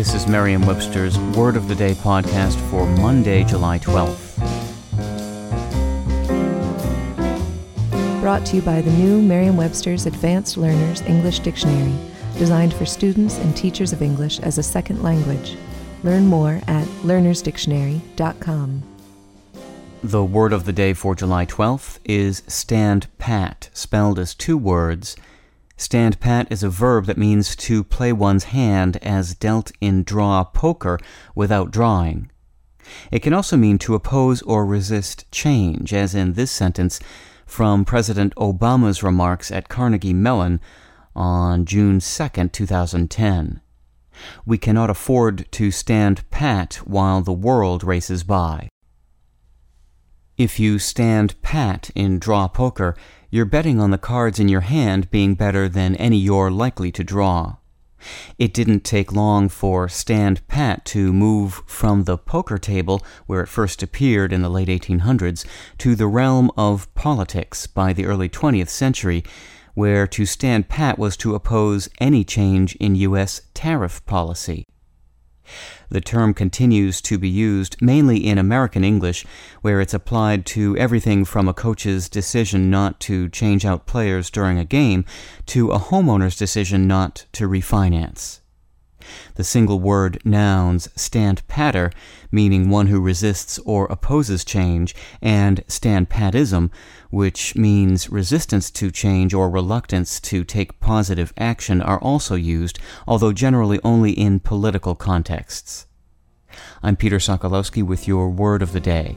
This is Merriam Webster's Word of the Day podcast for Monday, July 12th. Brought to you by the new Merriam Webster's Advanced Learners English Dictionary, designed for students and teachers of English as a second language. Learn more at learnersdictionary.com. The word of the day for July 12th is stand pat, spelled as two words Stand pat is a verb that means to play one's hand as dealt in draw poker without drawing. It can also mean to oppose or resist change, as in this sentence from President Obama's remarks at Carnegie Mellon on June 2, 2010. We cannot afford to stand pat while the world races by. If you stand pat in draw poker, you're betting on the cards in your hand being better than any you're likely to draw. It didn't take long for Stand Pat to move from the poker table, where it first appeared in the late 1800s, to the realm of politics by the early 20th century, where to stand pat was to oppose any change in U.S. tariff policy. The term continues to be used mainly in American English, where it's applied to everything from a coach's decision not to change out players during a game to a homeowner's decision not to refinance. The single word nouns standpatter, meaning one who resists or opposes change, and standpattism, which means resistance to change or reluctance to take positive action, are also used, although generally only in political contexts. I'm Peter Sokolowski with your word of the day.